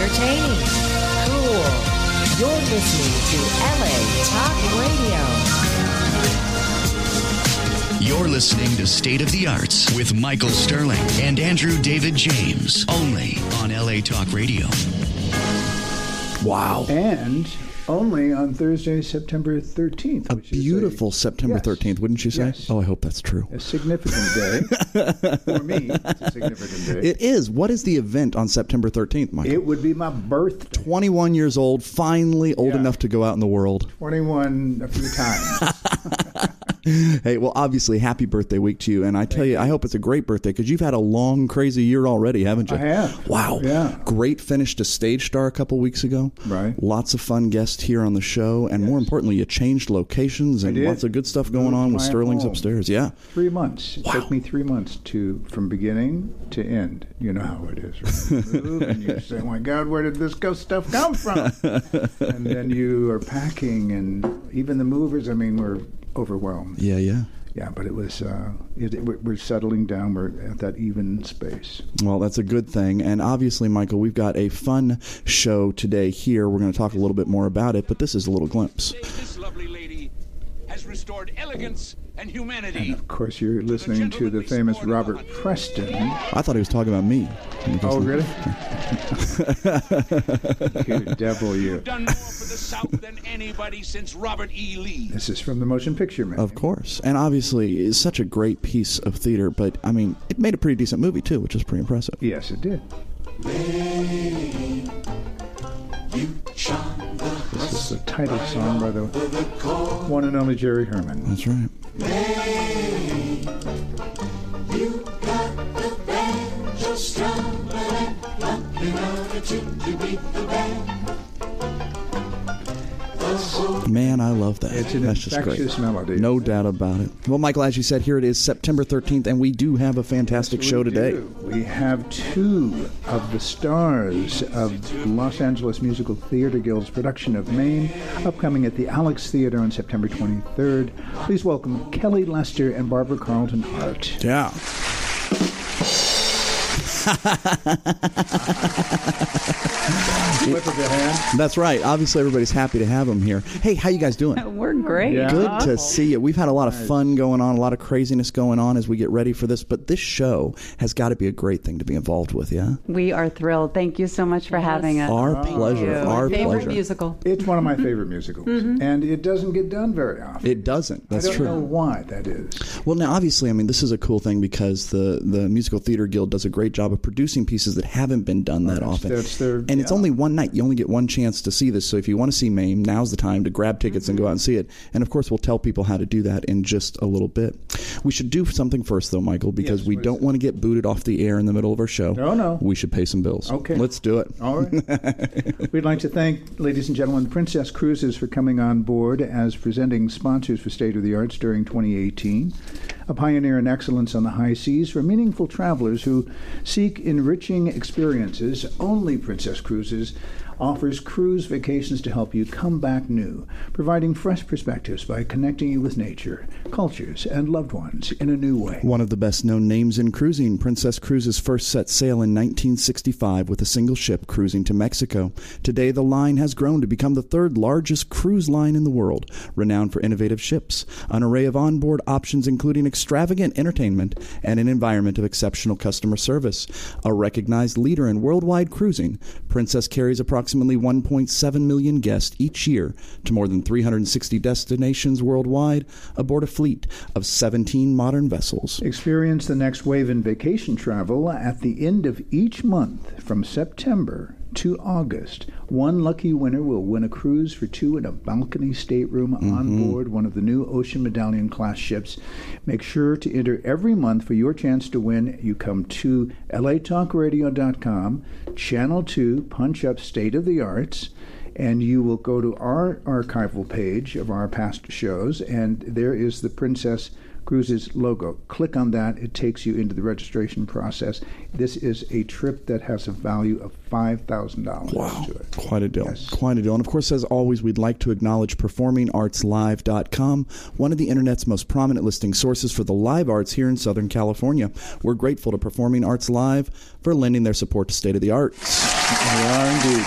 entertaining, cool. You're listening to LA Talk Radio. You're listening to State of the Arts with Michael Sterling and Andrew David James, only on LA Talk Radio. Wow. And only on Thursday, September 13th. A which is beautiful September Yes. 13th, wouldn't you say? Yes. Oh, I hope that's true. A, significant day. For me, it's a significant day. It is. What is the event on September 13th, Michael? It would be my birthday. 21 years old, finally old Yeah. enough to go out in the world. 21 a few times. Hey, well, obviously, happy birthday week to you. And I tell you, I hope it's a great birthday because you've had a long, crazy year already, haven't you? I have. Wow. Yeah. Great finish to Stage Star a couple weeks ago. Right. Lots of fun guests here on the show. And more importantly, you changed locations and lots of good stuff going on with Sterling's home. upstairs. Yeah. Three months. It took me three months to from beginning to end. You know how it is. Right? And you say, "Oh my God, where did this go stuff come from?" and then you are packing, and even the movers. I mean, were overwhelmed. Yeah, yeah. Yeah, but it was. Uh, it, it- we're- we're settling down. We're at that even space. Well, that's a good thing. And obviously, Michael, we've got a fun show today here. We're going to talk a little bit more about it, but this is a little glimpse. This lovely lady has restored elegance and humanity. And Of course, you're listening to the famous Robert Preston. I thought he was talking about me. Oh, really? you devil, you. Done more for the South than anybody since Robert E. Lee. This is from the Motion Picture Mame. Of course. And obviously, it's such a great piece of theater, but I mean, it made a pretty decent movie, too, which is pretty impressive. Yes, it did. This is the title song by the one and only Jerry Herman. That's right. Man, I love that. It's an That's just great. infectious melody. No doubt about it. Well, Michael, as you said, here it is September 13th, and we do have a fantastic We show today. do. We have two of the stars of Los Angeles Musical Theater Guild's production of Mame, upcoming at the Alex Theater on September 23rd. Please welcome Kelly Lester and Barbara Carlton Hart. Yeah. That's right. Obviously, everybody's happy to have them here. Hey, how you guys doing? We're great. Yeah. Good to see you. We've had a lot of fun going on, a lot of craziness going on as we get ready for this, but this show has got to be a great thing to be involved with, yeah? We are thrilled. Thank you so much for having us. Our pleasure. you. Our Favorite pleasure. musical. It's one of my favorite musicals, mm-hmm. and it doesn't get done very often. It doesn't. That's I don't true. know why that is. Well, now obviously, I mean, this is a cool thing because the the Musical Theater Guild does a great job of producing pieces that haven't been done that often. that's their- and it's only one night. You only get one chance to see this. So if you want to see Mame, now's the time to grab tickets and go mm-hmm. out and see it. And of course, we'll tell people how to do that in just a little bit. We should do something first, though, Michael, because Yes, we don't want to get booted off the air in the middle of our show. No, no. We should pay some bills. Okay. let's do it. All right. We'd like to thank, ladies and gentlemen, Princess Cruises for coming on board as presenting sponsors for State of the Arts during 2018. A pioneer in excellence on the high seas for meaningful travelers who seek enriching experiences. Only Princess Cruises offers cruise vacations to help you come back new, providing fresh perspectives by connecting you with nature, cultures, and loved ones in a new way. One of the best known names in cruising, Princess Cruises first set sail in 1965 with a single ship cruising to Mexico. Today, the line has grown to become the third largest cruise line in the world, renowned for innovative ships, an array of onboard options including extravagant entertainment, and an environment of exceptional customer service. A recognized leader in worldwide cruising, Princess carries approximately 1.7 million guests each year to more than 360 destinations worldwide aboard a fleet of 17 modern vessels. Experience the next wave in vacation travel at the end of each month from September to August. One lucky winner will win a cruise for two in a balcony stateroom mm-hmm. on board one of the new Ocean Medallion class ships. Make sure to enter every month for your chance to win. You come to latalkradio.com, channel 2, punch up State of the Arts and you will go to our archival page of our past shows, and there is the Princess Cruises logo. Click on that, it takes you into the registration process. This is a trip that has a value of $5,000 Wow. to it. Quite a deal. Yes. Quite a deal. And of course, as always, we'd like to acknowledge PerformingArtsLive.com, one of the Internet's most prominent listing sources for the live arts here in Southern California. We're grateful to Performing Arts Live for lending their support to State of the Arts. We are indeed.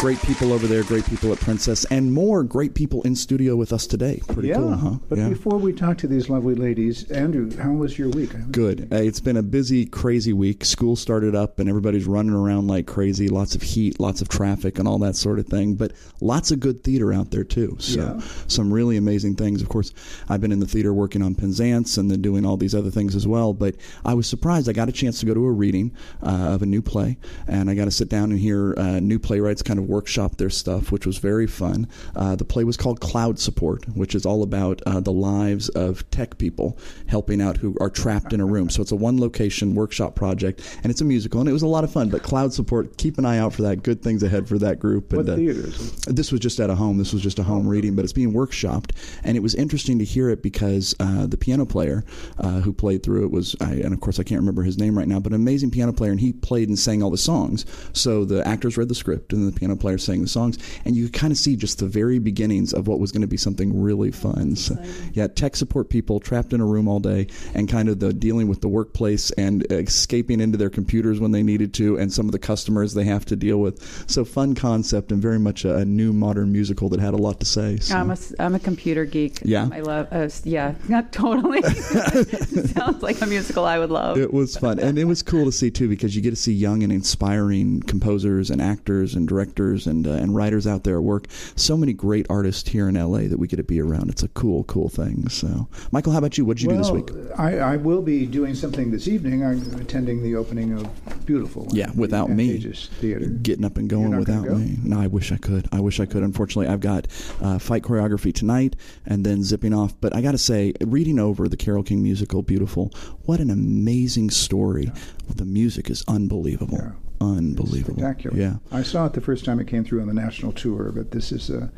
Great people over there, great people at Princess, and more great people in studio with us today. Pretty yeah, cool, huh? but yeah. before we talk to these lovely ladies, Andrew, how was your week? Good. Uh, it's been a busy, crazy week. School started up, and everybody's running around like crazy. Lots of heat, lots of traffic, and all that sort of thing. But lots of good theater out there too. So Yeah. some really amazing things. Of course, I've been in the theater working on Penzance and then doing all these other things as well. But I was surprised. I got a chance to go to a reading uh, of a new play, and I got to sit down and hear uh, new playwrights kind of workshop their stuff, which was very fun. Uh, the play was called Cloud Support, which is all about uh, the lives of tech people helping out who are trapped in a room. So it's a one location workshop project, and it's a musical, and it was a lot of fun. But Cloud Support, keep an eye out for that. Good things ahead for that group. What and, uh, theater this was just at a home. This was just a home reading, but it's being workshopped, and it was interesting to hear it because uh, the piano player uh, who played through it was, I, and of course I can't remember his name right now, but an amazing piano player, and he played and sang all the songs. So the actors read the script, and the piano player sang the songs, and you kind of see just the very beginnings of what was going to be something really fun. So, yeah, tech support people trapped in a room all day, and kind of the dealing with the workplace and escaping into their computers when they needed to, and some of the customers they have to deal with. So fun concept and very much a, a new modern musical that had a lot to say. So. I'm a, I'm a computer geek. Yeah? I love, uh, yeah, not totally. Sounds like a musical I would love. It was fun, and it was cool to see too because you get to see young and inspiring composers and actors and directors and uh, and writers out there at work. So many great artists here in LA that we get to be around. It's a cool, cool thing. So, Michael, how about you? What did you well, do this week? I, I will be doing something this evening. I'm attending the opening of Beautiful. Yeah, the without me. Theater. Getting up and going without go? me. No, I wish I could. I wish I could. Unfortunately, I've got uh, fight choreography tonight and then zipping off. But I got to say, reading over the Carole King musical, Beautiful, what an amazing story. The music is unbelievable. Yeah. Unbelievable. Spectacular. Yeah. I saw it the first time it came through on the national tour, but this is a,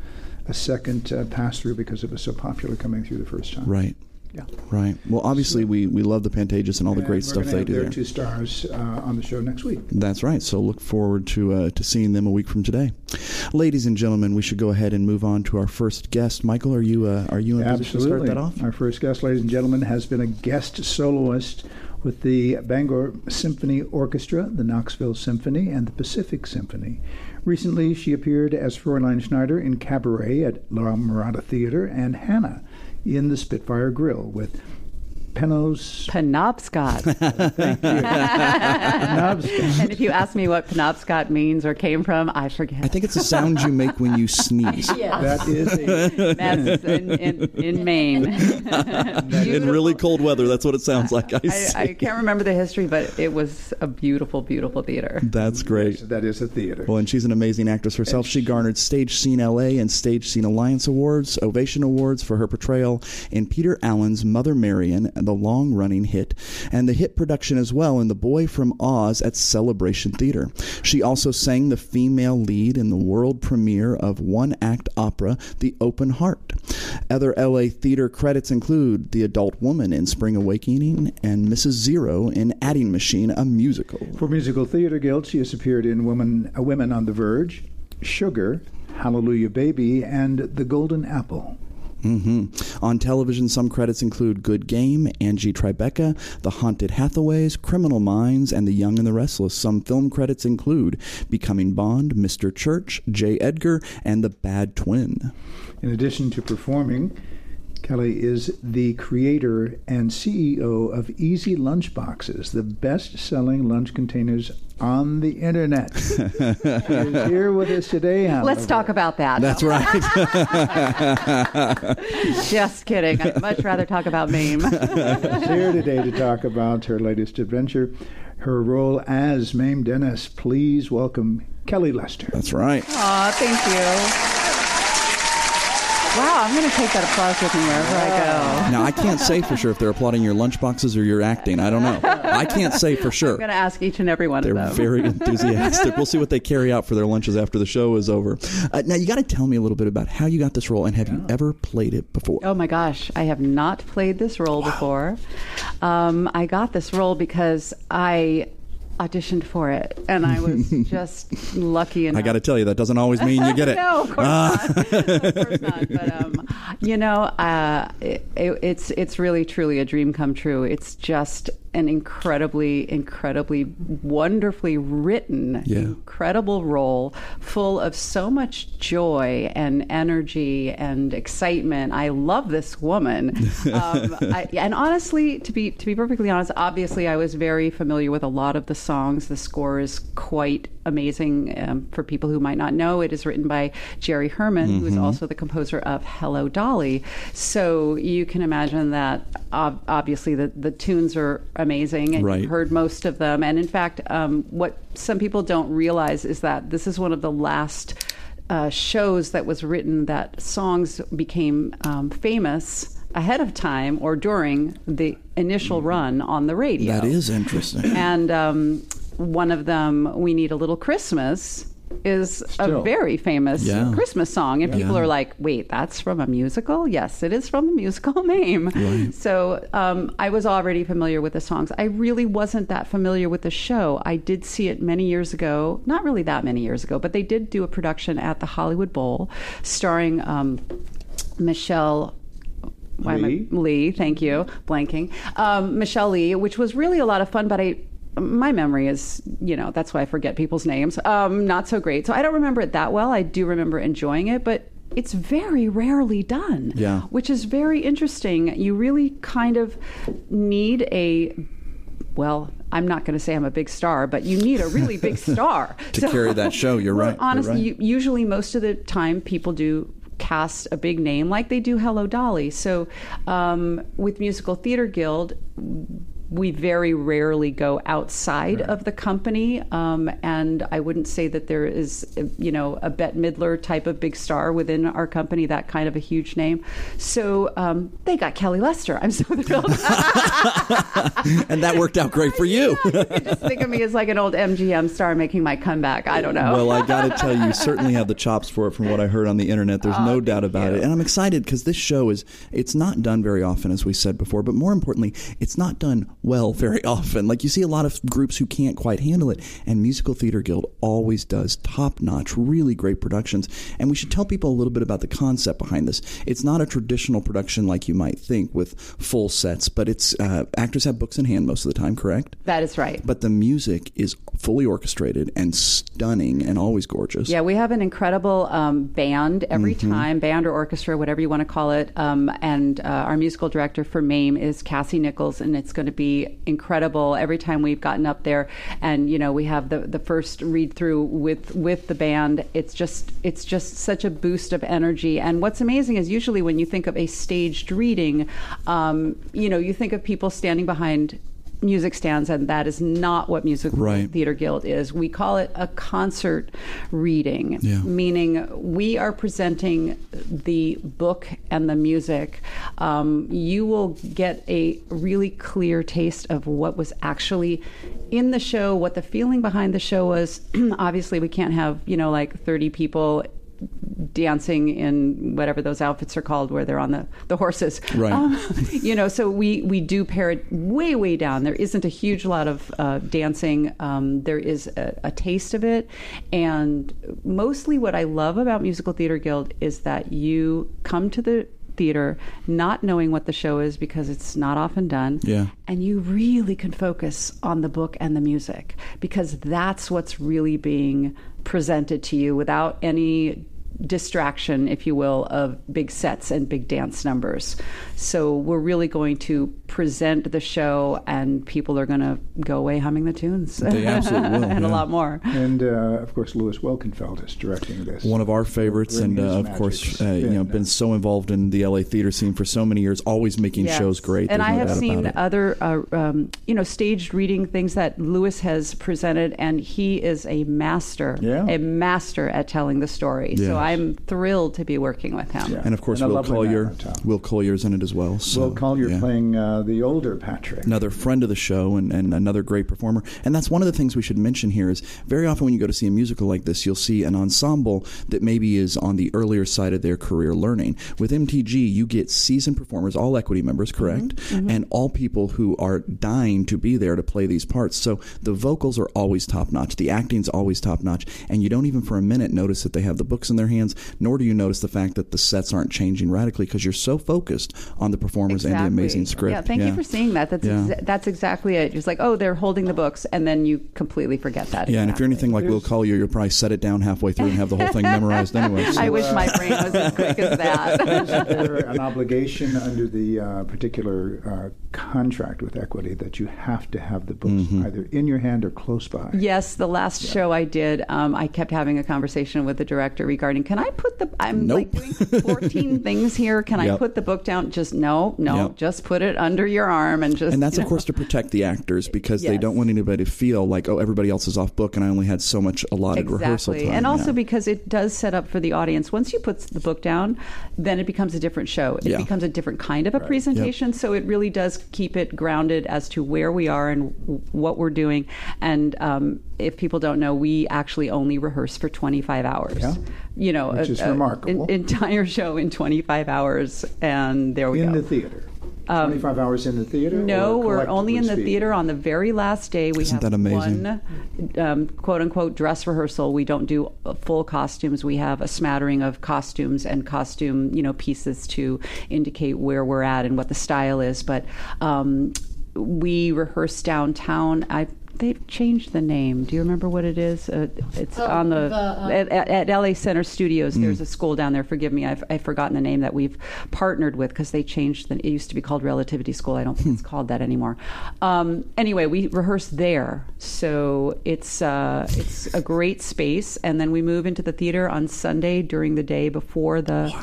a second uh, pass through because it was so popular coming through the first time. Right. Yeah. Right. Well, obviously, we, we love the Pantages and all the great stuff they do their there. two stars uh, on the show next week. That's right. So look forward to uh, to seeing them a week from today, ladies and gentlemen. We should go ahead and move on to our first guest. Michael, are you uh, are you in position to Absolutely. start that off? Our first guest, ladies and gentlemen, has been a guest soloist with the Bangor Symphony Orchestra, the Knoxville Symphony, and the Pacific Symphony. Recently, she appeared as Fräulein Schneider in Cabaret at La Mirada Theater and Hannah in the Spitfire Grill with Penos. Penobscot. Penobscot. and if you ask me what Penobscot means or came from, I forget. I think it's a sound you make when you sneeze. That is a That's in, in, in Maine. In really cold weather, that's what it sounds like. I, I. I can't remember the history, but it was a beautiful, beautiful theater. That's great. that is a theater. Well, and she's an amazing actress herself. She garnered Stage Scene LA and Stage Scene Alliance Awards, Ovation Awards for her portrayal in Peter Allen's Mother Marian, the long running hit, and the hit production as well in The Boy from Oz at Celebration Theater. She also sang the female lead in the world premiere of one act opera, The Open Heart. Other LA theater credits include The Adult Woman in Spring Awakening and Mrs. Zero in Adding Machine, a musical. For Musical Theater Guild, she has appeared in Women, uh, Women on the Verge, Sugar, Hallelujah Baby, and The Golden Apple. Hmm On television, some credits include Good Game, Angie Tribeca, The Haunted Hathaways, Criminal Minds, and The Young and the Restless. Some film credits include Becoming Bond, Mr. Church, J. Edgar, and The Bad Twin. In addition to performing, Kelly is the creator and CEO of Easy Lunch Boxes, the best selling lunch containers on the internet. she is here with us today. Let's talk about that. That's right. Just kidding. I'd much rather talk about MAME. She's here today to talk about her latest adventure, her role as Mame Dennis. Please welcome Kelly Lester. That's right. Aw, thank you. Wow, I'm going to take that applause with me wherever I go. Now, I can't say for sure if they're applauding your lunchboxes or your acting. I don't know. I can't say for sure. I'm going to ask each and every one They're of them. They're very enthusiastic. We'll see what they carry out for their lunches after the show is over. Uh, now, you got to tell me a little bit about how you got this role and have you ever played it before? Oh my gosh, I have not played this role before. Um, I got this role because I auditioned for it, and I was just lucky enough. I got to tell you, that doesn't always mean you get it. no, of course not. of course not. But um, you know, uh, it, it, it's it's really truly a dream come true. It's just an incredibly, incredibly wonderfully written, Yeah. incredible role full of so much joy and energy and excitement. I love this woman. um, I, and honestly, to be to be perfectly honest, obviously I was very familiar with a lot of the songs. The score is quite amazing. Um, for people who might not know, it is written by Jerry Herman, who is also the composer of Hello Dolly. So you can imagine that ob- obviously the, the tunes are amazing and Right. you've heard most of them. And in fact, um, what some people don't realize is that this is one of the last uh, shows that was written that songs became um, famous ahead of time or during the initial run on the radio. That is interesting. And um, one of them, We Need a Little Christmas, is a very famous Yeah. Christmas song. And people are like, wait, that's from a musical? Yes, it is from the musical Mame. So um, I was already familiar with the songs. I really wasn't that familiar with the show. I did see it many years ago, not really that many years ago, but they did do a production at the Hollywood Bowl starring um, Michelle why am I- Lee? Lee, thank you, blanking. Um, Michelle Lee, which was really a lot of fun, but I. My memory is, you know, that's why I forget people's names. Um, not so great. So I don't remember it that well. I do remember enjoying it, but it's very rarely done. Yeah. Which is very interesting. You really kind of need a well, I'm not going to say I'm a big star, but you need a really big star To carry that show, you're Well, right, you're Honestly, right. you, usually most of the time people do cast a big name like they do Hello Dolly. So um, with Musical Theater Guild, we very rarely go outside of the company, um, and I wouldn't say that there is, you know, a Bette Midler type of big star within our company, that kind of a huge name. So um, they got Kelly Lester. I'm so thrilled. and that worked out great for you. you can just think of me as like an old MGM star making my comeback. I don't know. Well, I got to tell you, you certainly have the chops for it from what I heard on the internet. There's no doubt about you. it. And I'm excited because this show is, it's not done very often, as we said before, but more importantly, it's not done well very often. Like you see a lot of groups who can't quite handle it, and Musical Theater Guild always does top notch, really great productions. And we should tell people a little bit about the concept behind this. It's not a traditional production like you might think with full sets, but it's, uh, actors have books in hand most of the time, correct? that is right. But the music is fully orchestrated and stunning and always gorgeous. Yeah, we have an incredible um, band every Mm-hmm. time, band or orchestra, whatever you want to call it. Um, and uh, our musical director for MAME is Cassie Nichols, and it's going to be incredible every time we've gotten up there. And you know, we have the the first read through with with the band. It's just it's just such a boost of energy. And what's amazing is usually when you think of a staged reading, um, you know, you think of people standing behind music stands, and that is not what Music Right. Theater Guild is. We call it a concert reading, Yeah. meaning we are presenting the book and the music. Um, you will get a really clear taste of what was actually in the show, what the feeling behind the show was. Obviously, we can't have, you know, like 30 people dancing in whatever those outfits are called where they're on the, the horses. Right. Um, you know so we we do pare it way way down. There isn't a huge lot of uh, dancing. Um, there is a, a taste of it. And mostly what i love about musical theater guild is that you come to the theater not knowing what the show is because it's not often done. Yeah. and you really can focus on the book and the music because that's what's really being presented to you without any distraction, if you will, of big sets and big dance numbers. So we're really going to present the show, and people are going to go away humming the tunes. They absolutely will, and a lot more. And uh, of course, Louis Welkenfeld is directing this. One of our favorites, and uh, of course, uh, you know, been so involved in the LA theater scene for so many years, always making Yes. shows great. And There's I no have doubt seen other, uh, um, you know, staged reading things that Lewis has presented, and he is a master, Yeah. a master at telling the story. Yes. So I'm thrilled to be working with him. Yeah. and of course, And a Will Collier. on. Will Collier's in it as well. So, Will Collier yeah. playing uh, the older Patrick. another friend of the show and, and another great performer. And that's one of the things we should mention here is very often when you go to see a musical like this, you'll see an ensemble that maybe is on the earlier side of their career learning. With MTG, you get seasoned performers, all equity members, correct? And all people who are dying to be there to play these parts. So the vocals are always top notch, the acting's always top notch, and you don't even for a minute notice that they have the books in their hands, nor do you notice the fact that the sets aren't changing radically because you're so focused on the performers and the amazing script. Yeah, thank you for saying that. That's Yeah. exa- that's exactly it. It's like, oh, they're holding the books, and then you completely forget that. Yeah, and if you're anything like Will Collier, you'll probably set it down halfway through and have the whole thing memorized anyway. So. I wish my brain was as quick as that. Isn't there an obligation under the uh, particular uh, contract with Equity that you have to have the books Mm-hmm. either in your hand or close by? Yes, the last show I did, um, I kept having a conversation with the director regarding, can I put the, I'm like doing 14 things here. Can I put the book down? Just no, no, Yep. just put it under your arm and just. And that's, of know. course, to protect the actors because they don't want anybody to feel like, oh, everybody else is off book and I only had so much allotted rehearsal Exactly. time. And also Yeah. because it does set up for the audience. Once you put the book down, then it becomes a different show. It Yeah. becomes a different kind of a presentation. So it really does keep it grounded as to where we are and what we're doing. And um, if people don't know, we actually only rehearse for 25 hours. Yeah. You know, Which a- is a- remarkable. an entire show in 25 hours. And there we in go. the theater. 25 hours in the theater? Um, No, we're only in the collectively theater on the very last day. We Isn't have that amazing? one um, quote unquote dress rehearsal. We don't do uh, full costumes. We have a smattering of costumes and costume, you know, pieces to indicate where we're at and what the style is. But um, we rehearse downtown. I they've changed the name. Do you remember what it is? Uh, it's Oh, on the, the, uh, at, at, at LA Center Studios. There's a school down there. Forgive me, I've, I've forgotten the name that we've partnered with because they changed. The, it used to be called Relativity School. I don't think it's called that anymore. Um, anyway, we rehearse there, so it's uh, it's a great space. And then we move into the theater on Sunday during the day before the.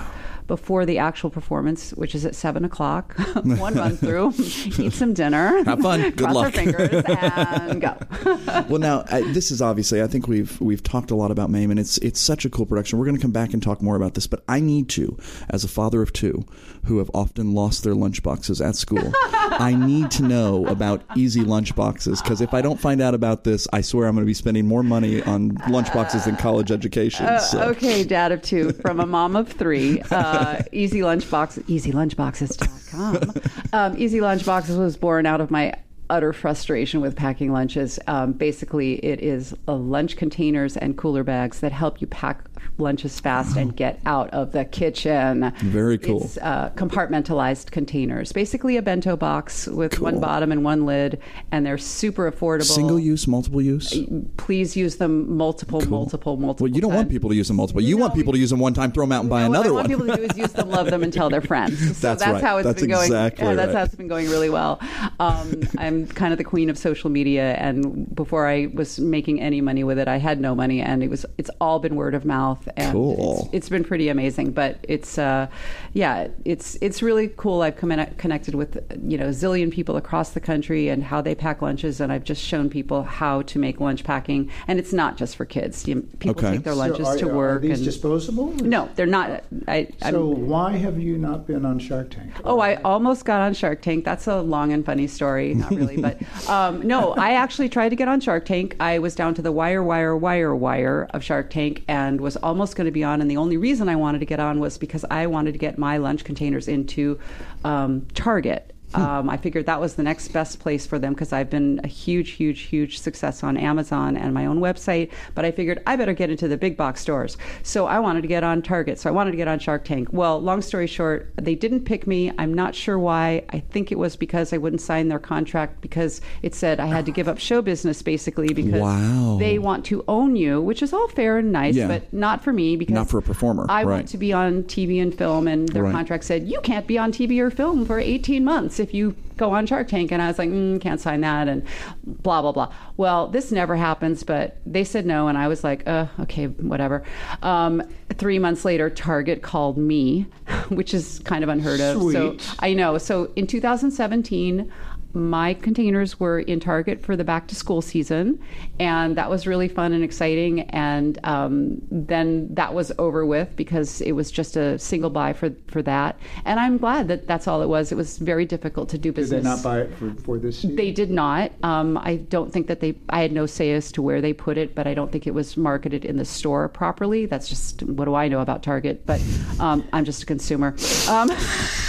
Before the actual performance, which is at seven o'clock, one run through, eat some dinner, Have fun. Good cross our luck. fingers, and go. well, now I, this is obviously. I think we've we've talked a lot about Mame, and it's it's such a cool production. We're going to come back and talk more about this, but I need to, as a father of two, who have often lost their lunchboxes at school, I need to know about easy lunchboxes because if I don't find out about this, I swear I'm going to be spending more money on lunchboxes than college education. Uh, so. Okay, dad of two, from a mom of three. Uh, Easy Lunchbox, easylunchboxes.com. Um, Easy Lunchboxes was born out of my utter frustration with packing lunches. Um, basically, it is uh, lunch containers and cooler bags that help you pack lunches fast and get out of the kitchen. Very cool. It's uh, compartmentalized containers. Basically, a bento box with one bottom and one lid, and they're super affordable. Single use, multiple use. Please use them multiple, multiple, multiple. Well, you don't want people to use them multiple. You want people to use them one time, throw them out, and buy No, another what I want one. people to do is use them, love them, and tell their friends. So That's that's, right. how it's That's been going. exactly yeah, that's right. how it's been going really well. Um, I'm kind of the queen of social media, and before I was making any money with it, I had no money, and it was it's all been word of mouth. And Cool. It's, it's been pretty amazing, but it's uh, yeah, it's it's really cool. I've commen- connected with you know a zillion people across the country and how they pack lunches, and I've just shown people how to make lunch packing, and it's not just for kids. You, people Okay. take their So lunches are, to are work. these and, disposable? no, they're not. I, I'm, So why have you not been on Shark Tank? Oh, I almost got on Shark Tank. That's a long and funny story. Not really, but um, no, I actually tried to get on Shark Tank. I was down to the wire, wire, wire, wire of Shark Tank and was almost going to be on. And the only reason I wanted to get on was because I wanted to get my lunch containers into um, Target. Um, I figured that was the next best place for them because I've been a huge, huge, huge success on Amazon and my own website. But I figured I better get into the big box stores. So I wanted to get on Target. So I wanted to get on Shark Tank. Well, long story short, they didn't pick me. I'm not sure why. I think it was because I wouldn't sign their contract because it said I had to give up show business basically because Wow. they want to own you, which is all fair and nice, Yeah. but not for me because Not for a performer, I right. want to be on TV and film, and their Right. contract said you can't be on TV or film for 18 months if you go on Shark Tank. And I was like, mm, can't sign that, and blah blah blah. Well, this never happens, but they said no, and I was like, uh, okay, whatever. Um, three months later, Target called me, which is kind of unheard of. So I know. So in 2017. My containers were in Target for the back to school season, and that was really fun and exciting. And um, then that was over with because it was just a single buy for for that. And I'm glad that that's all it was. It was very difficult to do business. Did they not buy it for, for this season? They did not. Um, I don't think that they. I had no say as to where they put it, but I don't think it was marketed in the store properly. That's just what do I know about Target? But um, I'm just a consumer. Um,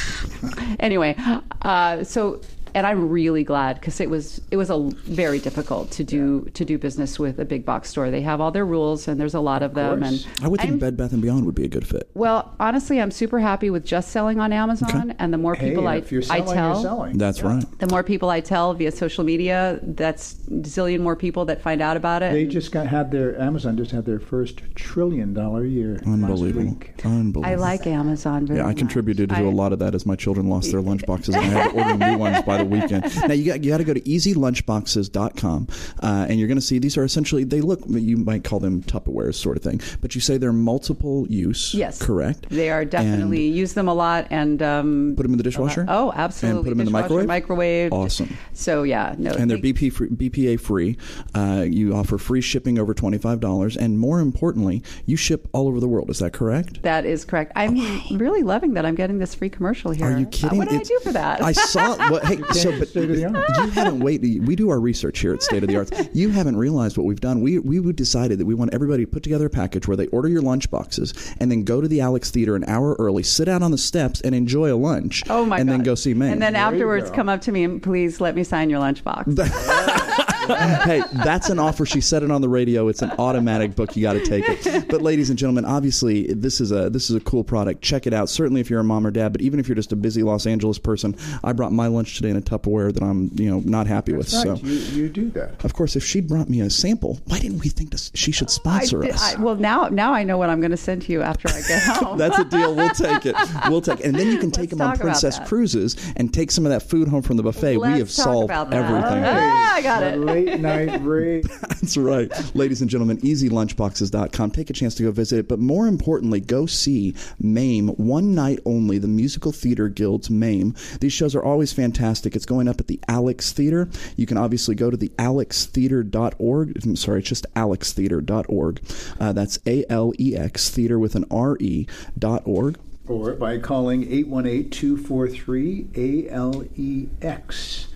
anyway, uh, so and I'm really glad because it was it was a very difficult to do to do business with a big box store. They have all their rules, and there's a lot of, them. course. And I would think I'm- Bed Bath and Beyond would be a good fit. well, honestly, I'm super happy with just selling on Amazon, and the more Hey, people I, if you're I selling, tell, you're selling. That's Yeah. right. the more people I tell via social media, that's a zillion more people that find out about it. They just got had their Amazon just had their first trillion dollar year. last Unbelievable. week. Unbelievable. I like Amazon very Yeah, I much. contributed to I- a lot of that as my children lost their lunchboxes and I had to order new ones by the weekend. Now you got you got to go to easylunchboxes.com uh, and you're going to see these are essentially they look you might call them Tupperware sort of thing, but you say they're multiple use. Yes, correct. They are definitely And use them a lot and um, put them in the dishwasher. Oh, absolutely. And put them in the microwave. microwave. Awesome. So yeah, no. and they're BP free, BPA free. Uh, you offer free shipping over twenty five dollars, and more importantly, you ship all over the world. Is that correct? That is correct. I'm really loving that I'm getting this free commercial here. Are you Uh, kidding? What did It's- I do for that? I saw. What, hey, so but State of the art. you haven't waited. We do our research here at State of the Arts. You haven't realized what we've done. We we decided that we want everybody to put together a package where they order your lunch boxes and then go to the Alex Theater an hour early, sit out on the steps, and enjoy a lunch. oh my and god! then go see Mame. And then you afterwards, come up to me and please let me sign your lunchbox. hey, that's an offer. She said it on the radio. It's an automatic book. You got to take it. But ladies and gentlemen, obviously this is a this is a cool product. Check it out. Certainly if you're a mom or dad, but even if you're just a busy Los Angeles person, I brought my lunch today in a Tupperware that I'm you know not happy with. Right. So. You, you do that. Of course, if she'd brought me a sample, why didn't we think this, she should sponsor I, us? I, well, now now I know what I'm going to send to you after I get home. That's a deal. We'll take it. We'll take it. And then you can take Let's them on Princess. Cruises and take some of that food home from the buffet. we Let's have talk solved about that. everything. Ah, I got it. Late night rate. That's right. Ladies and gentlemen, easylunchboxes.com. Take a chance to go visit it. But more importantly, go see MAME, one night only, the Musical Theater Guild's MAME. These shows are always fantastic. It's going up at the Alex Theater. You can obviously go to the alextheater.org. I'm sorry, it's just alextheater.org. Uh, that's A L E X, theater with an R E dot org. or by calling 818-243-ALEX.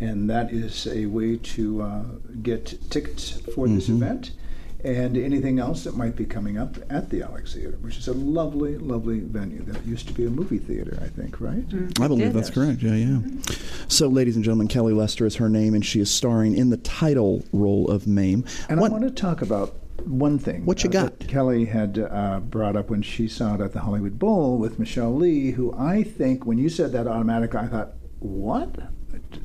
And that is a way to uh, get tickets for this Mm-hmm. event and anything else that might be coming up at the Alex Theater, which is a lovely, lovely venue that used to be a movie theater, I think, right? I believe did. that's correct. Yeah, yeah. So, ladies and gentlemen, Kelly Lester is her name, and she is starring in the title role of Mame. And What- I want to talk about one thing. What you uh, got? that Kelly had uh, brought up when she saw it at the Hollywood Bowl with Michelle Lee, who I think, when you said that automatically, I thought, what?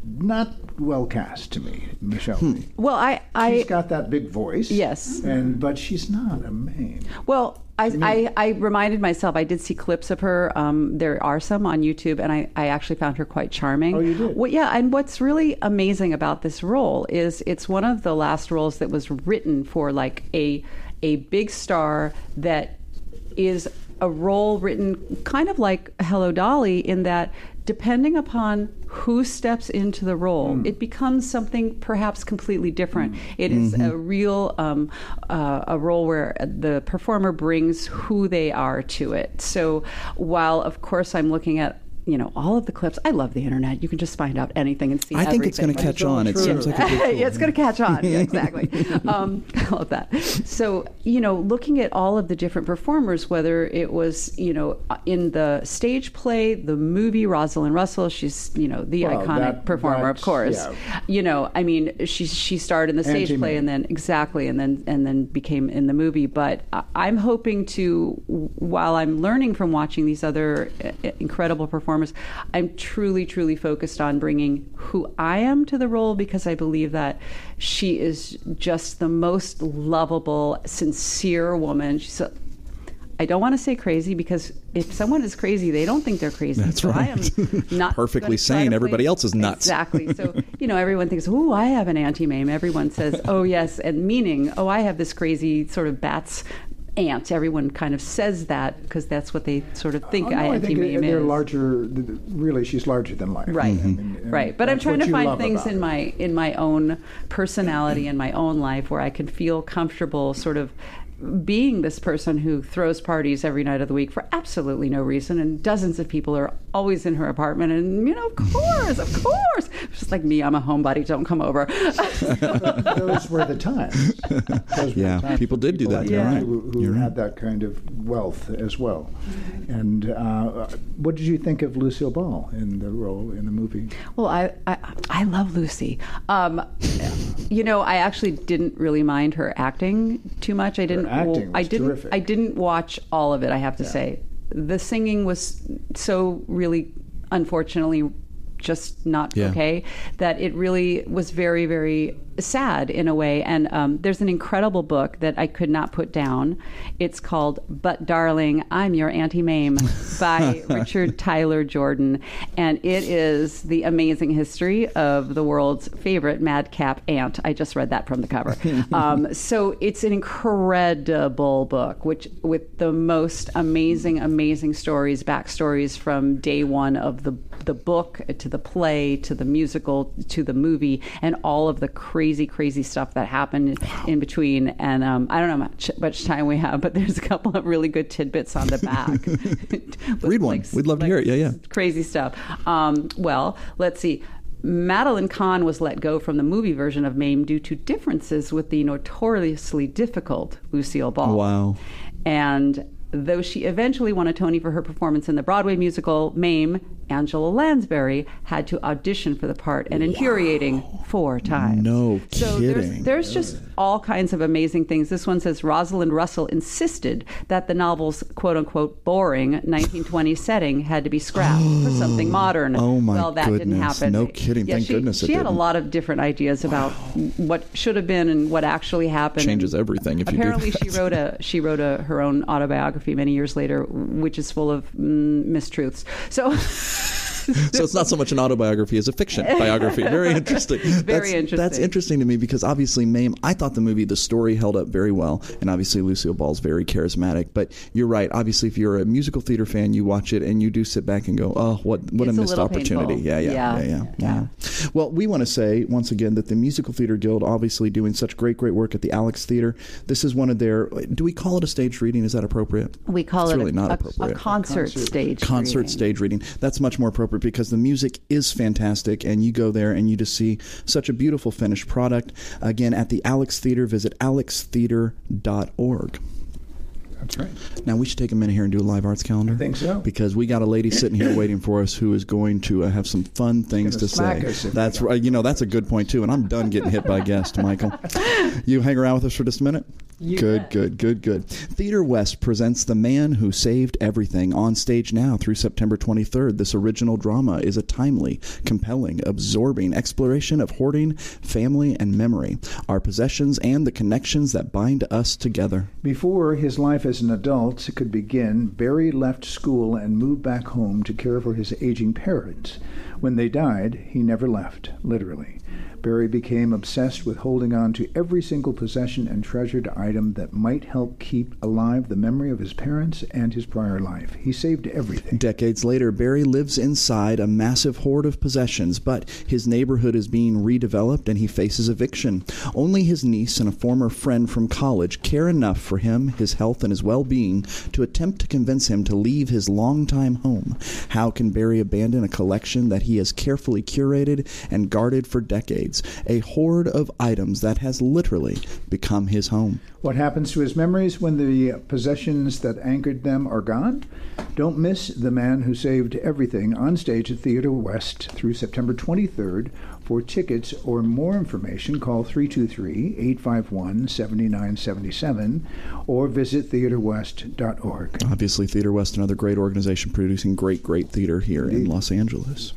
Not well cast to me, Michelle Hmm. Well, I I She's got that big voice. Yes. And but she's not a Mame. Well, I, I, I reminded myself I did see clips of her. Um, there are some on YouTube, and I, I actually found her quite charming. Oh, you did? Well, yeah, and what's really amazing about this role is it's one of the last roles that was written for like a a big star that is a role written kind of like Hello Dolly in that depending upon who steps into the role, it becomes something perhaps completely different. It is a real um, uh, a role where the performer brings who they are to it. So while of course I'm looking at you know all of the clips, I love the internet. You can just find out anything and see. I think it's going to catch on. It seems like a good yeah, it's going to catch on. Yeah, exactly. um, I love that. So, you know, looking at all of the different performers, whether it was, you know, in the stage play, the movie, Rosalind Russell, she's, you know, the Well, iconic that- performer, of course. yeah. You know, I mean, she she starred in the stage Auntie play Mame. and then exactly, and then and then became in the movie. But I- I'm hoping to, while I'm learning from watching these other uh, incredible performers, I'm truly, truly focused on bringing who I am to the role because I believe that she is just the most lovable, sincere woman. She's a, I don't want to say crazy because if someone is crazy, they don't think they're crazy. That's so I am right. not Perfectly sane. Everybody else is nuts. Exactly. So you know, everyone thinks, "Oh, I have an Auntie Mame." Everyone says, "Oh, yes," and meaning, "Oh, I have this crazy sort of bats." Aunt. Everyone kind of says that because that's what they sort of think Oh, no, I think Auntie Mame they're is. larger. th- th- Really, she's larger than life. Right, mm-hmm. I mean, and right. But I'm trying to find things in her. my in my own personality and my own life where I can feel comfortable, sort of being this person who throws parties every night of the week for absolutely no reason, and dozens of people are always in her apartment, and you know, of course, of course, just Just like me, I'm a homebody. Don't come over. Those were the times. Those were Yeah, the times people when did do that. had You're that, right. Who, who You're had right. that kind of wealth as well. And uh, what did you think of Lucille Ball in the role in the movie? Well, I, I I love Lucy. Um, you know, I actually didn't really mind her acting too much. I didn't. Acting I was didn't. terrific. I didn't watch all of it. I have to say, the singing was so really, unfortunately, just not Yeah. okay. That it really was very, very sad in a way. And um, there's an incredible book that I could not put down. It's called "But Darling, I'm Your Auntie Mame" by Richard Tyler Jordan, and it is the amazing history of the world's favorite madcap aunt. I just read that from the cover. um, so it's an incredible book, which with the most amazing, amazing stories, backstories from day one of the the book to the play to the musical to the movie, and all of the crazy, crazy stuff that happened in between. And um, I don't know much much time we have, but there's a couple of really good tidbits on the back. Read one. We'd love to hear it. Yeah, yeah. Crazy stuff. Um, well, let's see. Madeline Kahn was let go from the movie version of Mame due to differences with the notoriously difficult Lucille Ball. Wow. And though she eventually won a Tony for her performance in the Broadway musical Mame, Angela Lansbury had to audition for the part an infuriating four times. No so kidding. There's, there's just all kinds of amazing things. This one says Rosalind Russell insisted that the novel's quote unquote boring 1920s setting had to be scrapped for something modern. Oh, my Well, that didn't happen. No kidding. Yeah, Thank she, goodness it She had a didn't. lot of different ideas about what should have been and what actually happened. Changes everything if you do apparently she wrote a she wrote a her own autobiography many years later, which is full of mm, mistruths. So. so it's not so much an autobiography as a fiction biography. Very interesting. Very that's, interesting. That's interesting to me because obviously Mame. I thought the movie, the story held up very well, and obviously Lucille Ball's very charismatic. But you're right. Obviously, if you're a musical theater fan, you watch it and you do sit back and go, "Oh, what what It's a a missed little opportunity!" Yeah, yeah, yeah, Yeah. yeah, Yeah. yeah. Well, we want to say once again that the Musical Theater Guild, obviously doing such great, great work at the Alex Theater. This is one of their. Do we call it a stage reading? Is that appropriate? We call it's it really a, not a- appropriate. a concert, stage. concert reading. stage reading. That's much more appropriate because the music is fantastic, and you go there and you just see such a beautiful finished product. Again, at the Alex Theater, visit alextheater.org. That's right. Now we should take a minute here and do a live arts calendar. I think so. because we got a lady sitting here waiting for us who is going to uh, have some fun things Gonna say. us if we That's right. You know that's a good point too. And I'm done getting hit by guests, Michael. You hang around with us for just a minute. Good, good, good, good. Theater West presents The Man Who Saved Everything on stage now through September 23rd. This original drama is a timely, compelling, absorbing exploration of hoarding, family, and memory, our possessions, and the connections that bind us together. Before his life as an adult could begin, Barry left school and moved back home to care for his aging parents. When they died, he never left, literally. Barry became obsessed with holding on to every single possession and treasured item that might help keep alive the memory of his parents and his prior life. He saved everything. Decades later, Barry lives inside a massive hoard of possessions, but his neighborhood is being redeveloped and he faces eviction. Only his niece and a former friend from college care enough for him, his health, and his well being to attempt to convince him to leave his longtime home. How can Barry abandon a collection that he has carefully curated and guarded for decades? A hoard of items that has literally become his home. What happens to his memories when the possessions that anchored them are gone? Don't miss The Man Who Saved Everything on stage at Theater West through September 23rd. For tickets or more information, call 323 851 7977 or visit theaterwest.org. Obviously, Theater West, another great organization producing great, great theater here in Los Angeles.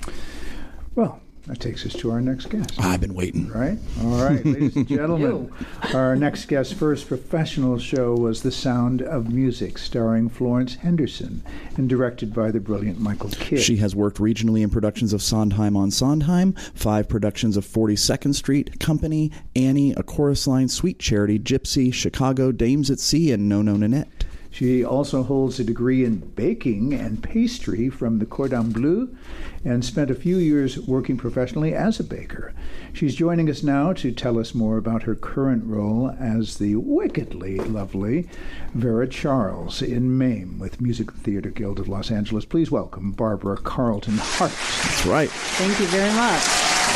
Well, that takes us to our next guest. I've been waiting. Right? All right, ladies and gentlemen. Our next guest's first professional show was The Sound of Music, starring Florence Henderson and directed by the brilliant Michael Kidd. She has worked regionally in productions of Sondheim on Sondheim, five productions of 42nd Street, Company, Annie, A Chorus Line, Sweet Charity, Gypsy, Chicago, Dames at Sea, and No No Nanette. She also holds a degree in baking and pastry from the Cordon Bleu and spent a few years working professionally as a baker. She's joining us now to tell us more about her current role as the wickedly lovely Vera Charles in Mame with Music Theater Guild of Los Angeles. Please welcome Barbara Carlton Hart. That's right. Thank you very much.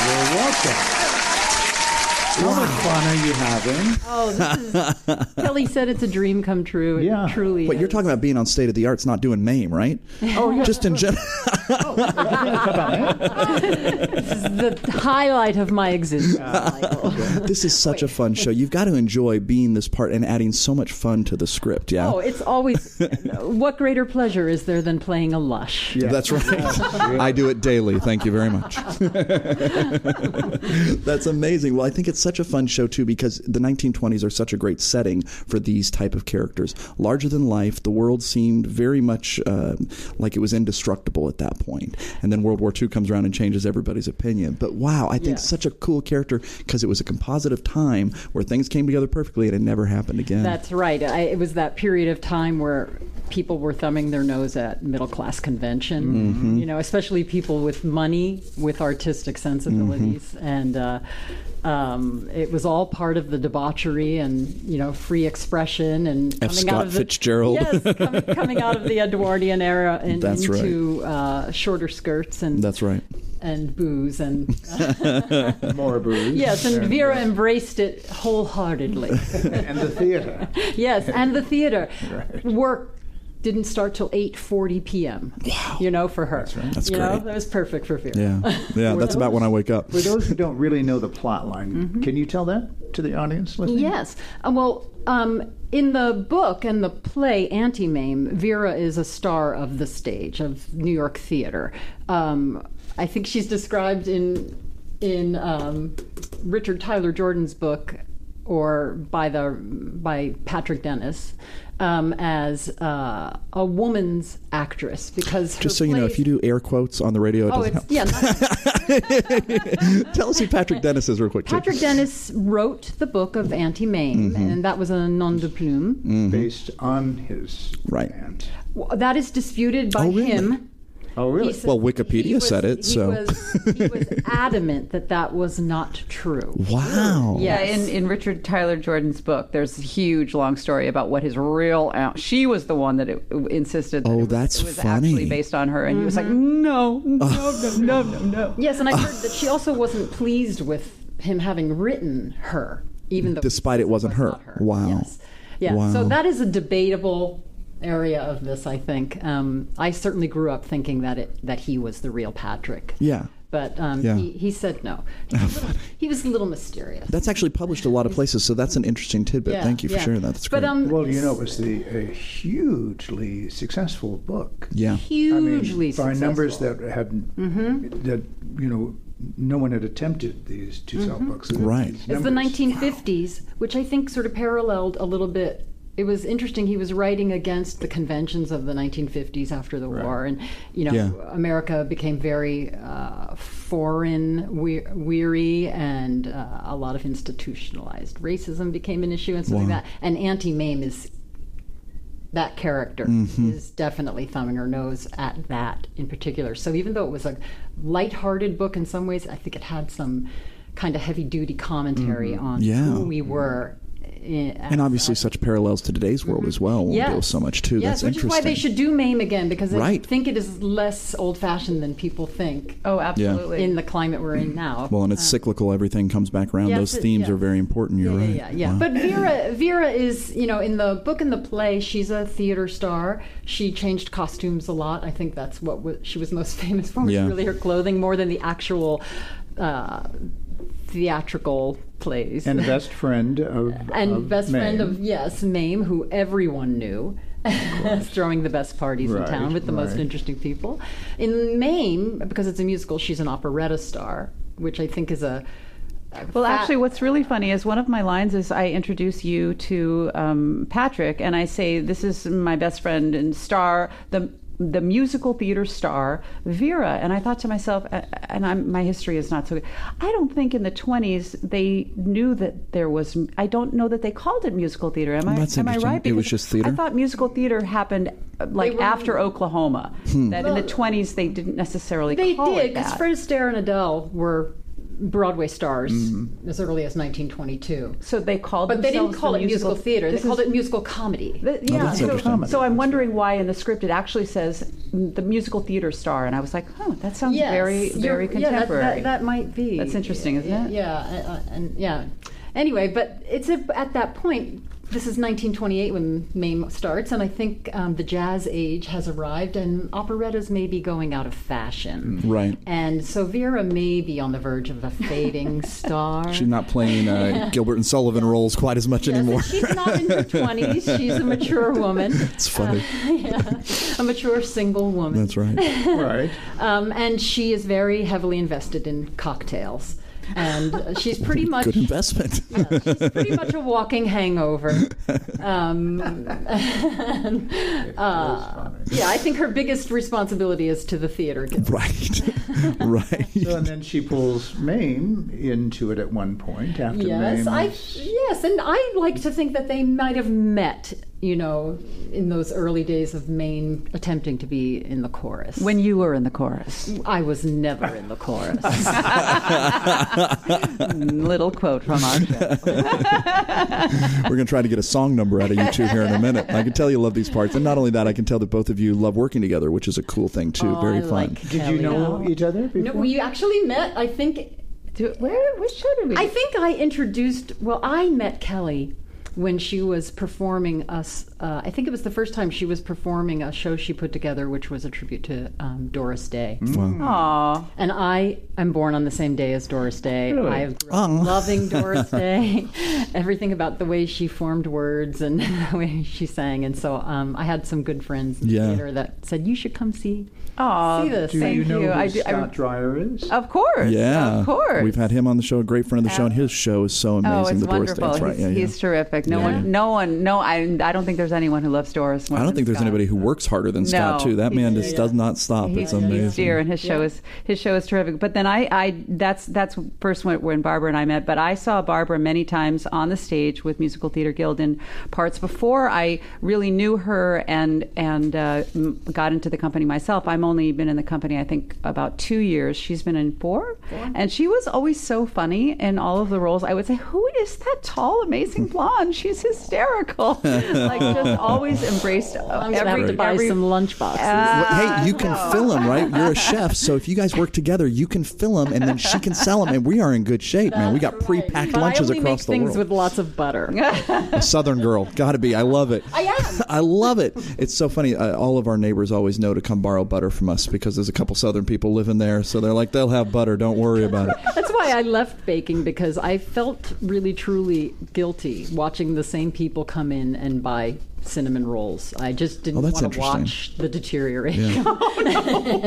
You're welcome. How much fun are you having? Oh, this is, Kelly said it's a dream come true. It Yeah. truly. But you're is. talking about being on State of the Arts, not doing MAME, right? Oh, yeah. Just in general. This is the highlight of my existence, Michael. this is such a fun show. You've got to enjoy being this part and adding so much fun to the script. Yeah. Oh, it's always. what greater pleasure is there than playing a lush? Yeah. That's right. I do it daily. Thank you very much. That's amazing. Well, I think it's such a fun show too because the 1920s are such a great setting for these type of characters. Larger than life, the world seemed very much uh, like it was indestructible at that point. And then World War II comes around and changes everybody's opinion. But wow, I think Yes. such a cool character because it was a composite of time where things came together perfectly and it never happened again. That's right. I, it was that period of time where people were thumbing their nose at middle class convention. Mm-hmm. You know, especially people with money, with artistic sensibilities, Mm-hmm. and. Uh, um, it was all part of the debauchery and you know free expression and F. coming Scott out of the, Fitzgerald. Yes, coming, coming out of the Edwardian era and That's right. into uh, shorter skirts and That's right. and booze and More booze. yes, and Vera embraced it wholeheartedly. and the theater. yes, and the theater work didn't start till 8:40 p.m. Wow. You know, for her. That's you know, great. that was perfect for Vera. Yeah. Yeah. That's about when I wake up. For those who don't really know the plot line, can you tell that to the audience listening? Yes. Uh, well, um, in the book and the play Auntie Mame, Vera is a star of the stage of New York theater. Um, I think she's described in in um, Richard Tyler Jordan's book or by the by Patrick Dennis um, as uh, a woman's actress because Just so you know, if you do air quotes on the radio, it Oh, doesn't it's yeah. not- Tell us who Patrick Dennis is, real quick. too. Patrick Dennis wrote the book of Auntie Mame, Mm-hmm. and that was a nom de plume. Based on his Right. band. Well, That is disputed by Oh, really? him. Oh, really? Said- Well, Wikipedia was- said it, he so- was, he was adamant that that was not true. Wow. Yeah. Yeah, in, in Richard Tyler Jordan's book, there's a huge long story about what his real. aunt- She was the one that it, insisted. That Oh, it was, that's it was funny. actually based on her, and he was like, mm-hmm. no, no, no, no, no, no. Yes, and I heard that she also wasn't pleased with him having written her, even though Despite it wasn't her. not Wow. Yes. Yeah. Wow. So that is a debatable area of this. I think. Um, I certainly grew up thinking that it that he was the real Patrick. Yeah. But um, Yeah. he, he said no. He was, a little, he was a little mysterious. That's actually published a lot of places, so that's an interesting tidbit. Yeah, Thank you for yeah. sharing that. That's great. But um, well, you know, it was the a hugely successful book. yeah. I hugely mean, by successful. numbers that had that you know no one had attempted these to sell books. Right. It's the numbers. 1950s, which I think sort of paralleled a little bit. It was interesting. He was writing against the conventions of the 1950s after the war, and you know, Yeah. America became very uh, foreign we- weary, and uh, a lot of institutionalized racism became an issue, and something Wow. like that. And Auntie Mame is that character Mm-hmm. is definitely thumbing her nose at that in particular. So even though it was a lighthearted book in some ways, I think it had some kind of heavy duty commentary on Mm-hmm. Yeah. who we were. In, And obviously, such parallels to today's world as well. We'll deal with so much too. Yes, That's which interesting. is why they should do MAME again because I Right. think it is less old fashioned than people think Oh, absolutely. in the climate we're in now. Well, and it's cyclical. Everything comes back around. yes, Those it- themes yeah. are very important. You're yeah, right. Yeah, yeah. Wow. But Vera, Vera is, you know, in the book and the play, she's a theater star. She changed costumes a lot. I think that's what wa- she was most famous for. Was Yeah. really her clothing more than the actual uh, theatrical plays. and best friend of and of best friend of yes, Mame, who everyone knew. throwing the best parties Right, in town with the most interesting people. In Mame, because it's a musical, she's an operetta star, which I think is a a Well, fat- actually, what's really funny is one of my lines is I introduce you to um, Patrick, and I say, "This is my best friend and star, the the musical theater star Vera." And I thought to myself, and I'm, my history is not so good. I don't think in the 20s they knew that there was. I don't know that they called it musical theater. Am I? That's am I interesting. right? It was just theater? I thought musical theater happened uh, like were- after Oklahoma. Hmm. That in the 20s they didn't necessarily They call did because. Fred Astaire and Adele were Broadway stars Mm-hmm. as early as 1922. so they called But they didn't call the it musical theater. They This called is- it musical comedy. Th- yeah, Oh, that's so, so I'm wondering why in the script it actually says the musical theater star, and I was like, oh, that sounds Yes, very you're- very yeah, that- contemporary. that, that might be. That's interesting, isn't it? Yeah, uh, and yeah. Anyway, but it's a, at that point. This is 1928 when Mame starts, and I think um, the jazz age has arrived, and operettas may be going out of fashion. Right. And so Vera may be on the verge of a fading star. She's not playing uh, Gilbert and Sullivan roles quite as much Yes, anymore. she's not in her 20s. She's a mature woman. It's funny. yeah, a mature single woman. That's right. Right. Um, and she is very heavily invested in cocktails. And uh, she's pretty much Good investment. yeah, she's pretty much a walking hangover. Um, and, uh, yeah, I think her biggest responsibility is to the theater guild. right. right. So, and then she pulls Mame into it at one point after Yes, Mame. I yes, and I like to think that they might have met, you know, in those early days of Mame attempting to be in the chorus. when you were in the chorus. I was never in the chorus. Little quote from our show. We're going to try to get a song number out of you two here in a minute. I can tell you love these parts. And not only that, I can tell that both of you love working together, which is a cool thing, too. Oh, Very I fun. like Did you Kelly. know each other before? No, we actually met. I think. Do, where? Which show did we? I think I introduced. Well, I met Kelly when she was performing us. Uh, I think it was the first time she was performing a show she put together, which was a tribute to um, Doris Day. Aw. And I am born on the same day as Doris Day. Really? I grew up loving Doris Day, everything about the way she formed words and the way she sang. And so um, I had some good friends in the Yeah. theater that said, "You should come see Aw, see this." Do Thank you know you. who I do- I- Scott Dreyer is? Of course. Yeah. Of course. We've had him on the show, a great friend of the show, and his show is so amazing. Oh, it's the Doris Day. right. He's, Yeah, yeah. he's terrific. No Yeah. one, no one, no. I, I don't think there's anyone who loves Doris. More I don't than think there's Scott. anybody who works harder than Scott, too. That man He's- just does not stop. He's, it's amazing. he's dear, and his show is his show is terrific. But then I, I that's that's first when, when Barbara and I met. But I saw Barbara many times on the stage with Musical Theater Guild in parts before I really knew her and and uh, got into the company myself. I'm only been in the company I think about two years. She's been in four, and she was always so funny in all of the roles. I would say, who is that tall, amazing blonde? She's hysterical. like just always embraced uh, I'm gonna every have to buy every- some lunch boxes. Well, hey, you can no. fill them, right? You're a chef, so if you guys work together, you can fill them, and then she can sell them, and we are in good shape, man. We got pre-packed But lunches I only across make the things world. with lots of butter. A Southern girl, gotta be. I love it. I am. I love it. It's so funny. Uh, all of our neighbors always know to come borrow butter from us because there's a couple Southern people living there, so they're like, they'll have butter. Don't worry about it. That's why I left baking because I felt really truly guilty watching the same people come in and buy cinnamon rolls. I just didn't Oh, want to watch the deterioration.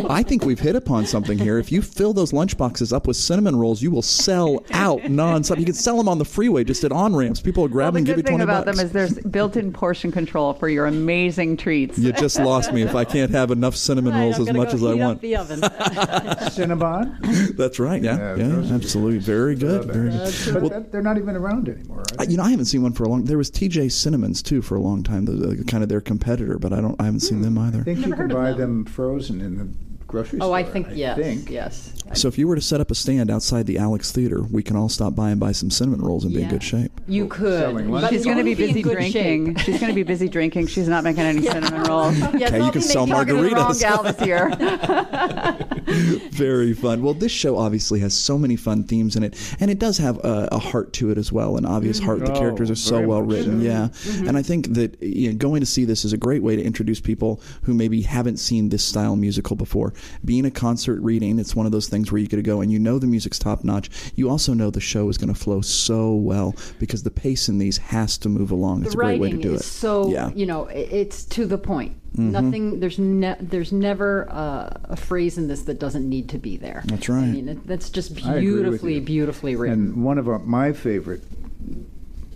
I think we've hit upon something here. If you fill those lunch boxes up with cinnamon rolls, you will sell out nonstop. You can sell them on the freeway, just at on ramps. People will grab Well, them the and give good you thing about them is there's built-in portion control for your amazing treats. you just lost me if I can't have enough cinnamon Right, rolls I'm as gonna much go as I heat up want. the oven. Cinnabon? That's right. Yeah, Yeah, yeah, absolutely. Very good. Very good. But that- they're not even around anymore. I- You know, I haven't seen one for a long. There was TJ Cinnamons too for a long time. The, the, kind of their competitor, but I don't. I haven't seen them hmm. either. I think you can buy them. them frozen in the grocery oh, store. I think yes, think. yes. So if you were to set up a stand outside the Alex Theater, we can all stop by and buy some cinnamon rolls and be in good shape. You could. Selling lunch but She's going to be busy good drinking. shape. She's going to be busy drinking. She's not making any cinnamon rolls. Yes, Okay, you I'll can be sell making- Talking to the wrong margaritas. gal this year. Very fun. Well, this show obviously has so many fun themes in it, and it does have a, a heart to it as well, an obvious mm-hmm. heart. The Oh, characters are so well written, so. yeah. Mm-hmm. And I think that you know, going to see this is a great way to introduce people who maybe haven't seen this style musical before. Being a concert reading, it's one of those things where you get to go and you know the music's top notch. You also know the show is going to flow so well because the pace in these has to move along. It's the a great way writing to do is it. so yeah. Mm-hmm. you know it's to the point. Nothing. There's ne- there's never uh, a phrase in this that doesn't need to be there. That's right. I mean, it, that's just I agree with beautifully, beautifully written. And one of our, my favorite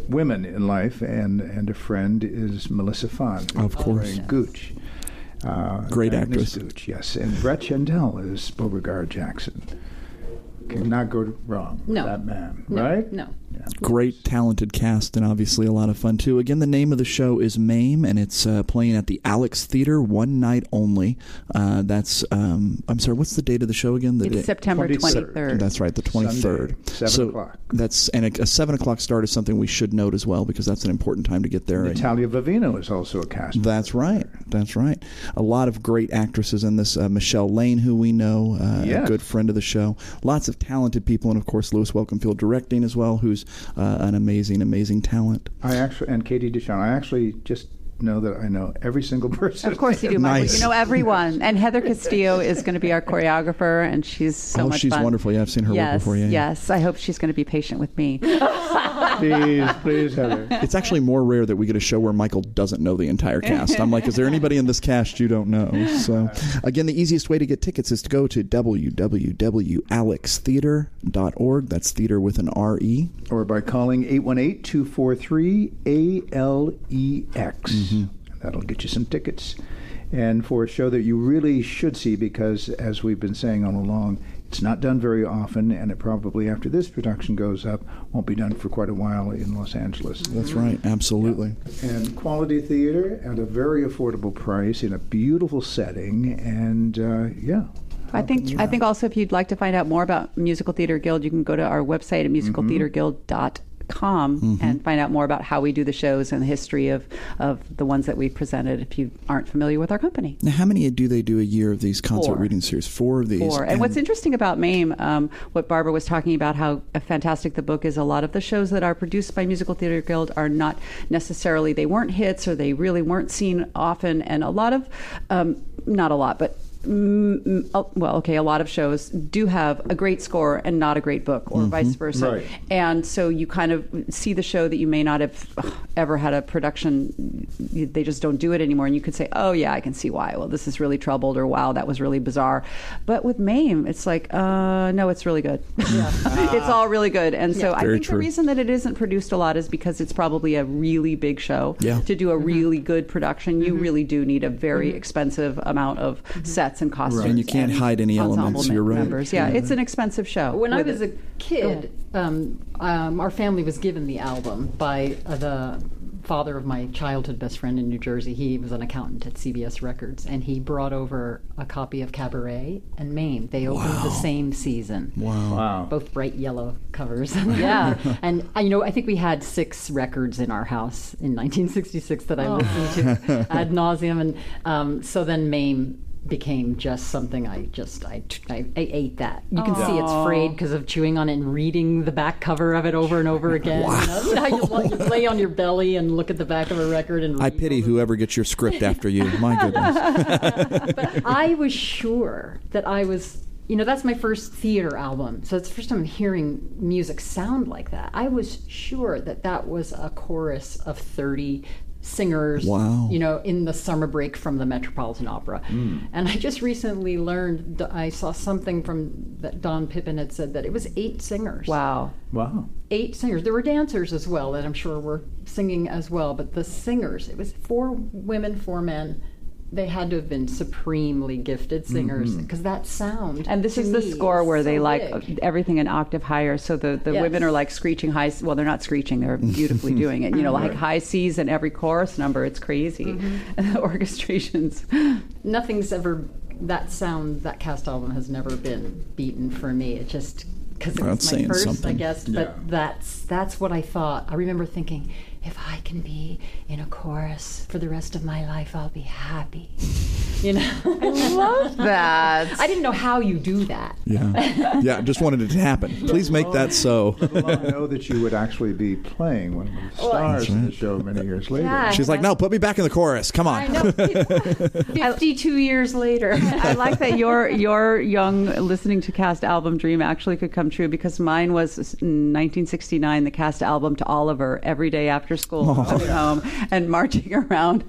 women in life and, and a friend is Melissa Fahn. Of course. playing Gooch. Uh, Great Agnes actress. Gooch, yes. And Brett Chandel is Beauregard Jackson. Cannot go wrong with No. that man, No, right? no. Great, talented cast, and obviously a lot of fun too. Again, the name of the show is Mame, and it's uh, playing at the Alex Theater one night only. Uh, that's um, I'm sorry, what's the date of the show again? The It's day- September 23rd. 23rd. That's right, the twenty third. Sunday, 7 o'clock. That's and a, a seven o'clock start is something we should note as well because that's an important time to get there. Natalia Vivino is also a cast. member. that's right. That's right. A lot of great actresses in this. Uh, Michelle Lane, who we know, uh, a good friend of the show. Lots of talented people, and of course Louis Welcomefield directing as well, who's uh, an amazing, amazing talent. I actually and Katie Deshawn. I actually just know that I know every single person. Of course you do, Michael. Nice. You know everyone. And Heather Castillo is going to be our choreographer, and she's so oh, much she's fun. wonderful. Yeah, I've seen her yes, work before. Yeah, yeah. yes. I hope she's going to be patient with me. please, please, Heather. It's actually more rare that we get a show where Michael doesn't know the entire cast. I'm like, is there anybody in this cast you don't know? So, again, the easiest way to get tickets is to go to www.alextheatre.org. That's theater with an R E. or by calling 818-243-ALEX. Mm-hmm. That'll get you some tickets. And for a show that you really should see because as we've been saying all along, it's not done very often and it probably after this production goes up won't be done for quite a while in Los Angeles. That's right. Absolutely. And quality theater at a very affordable price in a beautiful setting and uh, yeah. I think I think also if you'd like to find out more about Musical Theater Guild, you can go to our website at musicaltheaterguild.com and find out more about how we do the shows and the history of, of the ones that we've presented if you aren't familiar with our company. Now, how many do they do a year of these concert Four. reading series? Four of these. Four. And what's interesting about MAME, um, what Barbara was talking about, how fantastic the book is, a lot of the shows that are produced by Musical Theater Guild are not necessarily, they weren't hits or they really weren't seen often. And a lot of, um, not a lot, but mm, mm, oh, well, okay, a lot of shows do have a great score and not a great book, or vice versa. Right. And so you kind of see the show that you may not have ugh, ever had a production. They just don't do it anymore, and you could say, "Oh yeah, I can see why." Well, this is really troubled, or "Wow, that was really bizarre." But with MAME, it's like, uh, no, it's really good. it's all really good, and so I think true. the reason that it isn't produced a lot is because it's probably a really big show. Yeah. To do a really good production, you really do need a very expensive amount of sets and costumes, And you can't hide any elements, mem- you're right. Members. Yeah, it's an expensive show. When I was it. a kid, um, um, our family was given the album by uh, the father of my childhood best friend in New Jersey. He was an accountant at CBS Records, and he brought over a copy of Cabaret and Mame. They opened the same season. Wow. Wow. Both bright yellow covers. yeah. And, uh, you know, I think we had six records in our house in 1966 that I listened to ad nauseum. And um, so then Mame became just something I just, I, I, I ate that. You can see it's frayed because of chewing on it and reading the back cover of it over and over again. You know, You know how you, you lay on your belly and look at the back of a record and I read pity over whoever gets your script after you. My goodness. But I was sure that I was, you know, that's my first theater album. So it's the first time I'm hearing music sound like that. I was sure that that was a chorus of 30 singers, Wow. you know, in the summer break from the Metropolitan Opera. Hmm. And I just recently learned, that I saw something from that Don Pippin had said that it was eight singers wow. Wow. eight singers. There were dancers as well that I'm sure were singing as well, but the singers, it was four women, four men. They had to have been supremely gifted singers because that sound. And this to is the score where so they like big. everything an octave higher. So the, the Yes. women are like screeching high. Well, they're not screeching; they're beautifully doing it. You know, like high C's in every chorus number. It's crazy. Mm-hmm. And the orchestrations. nothing's ever that sound. That cast album has never been beaten for me. It just because it Well, was that's my saying first, I guess. Yeah. But that's that's what I thought. I remember thinking, if I can be in a chorus for the rest of my life, I'll be happy. You know. I love that. I didn't know how you do that. Yeah. Yeah, just wanted it to happen. Please make that so. I know that you would actually be playing one of the stars in the show many years later. Yeah. She's like, no, put me back in the chorus. Come on. I know. Fifty-two years later. I like that your your young listening to cast album dream actually could come true because mine was in 1969 the cast album to Oliver every day after school coming home and marching around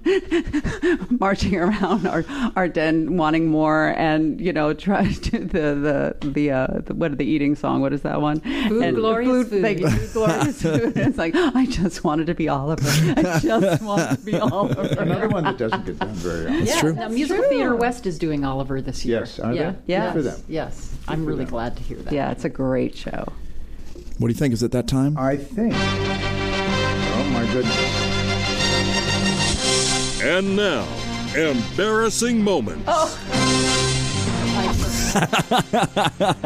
marching around our our den wanting more and you know try to the the the, uh, the what the eating song what is that one Food, glorious food. thank you, food glorious food it's like I just wanted to be Oliver I just wanted to be Oliver Another one that doesn't get done very often. yeah, true. now Musical Theater West is doing Oliver this year. Yes, are they? yeah. Good Yes. for them. Yes, I'm really glad to hear that. yeah it's a great show What do you think? Is it that time? I think. Oh my goodness. And now, embarrassing moments. I'm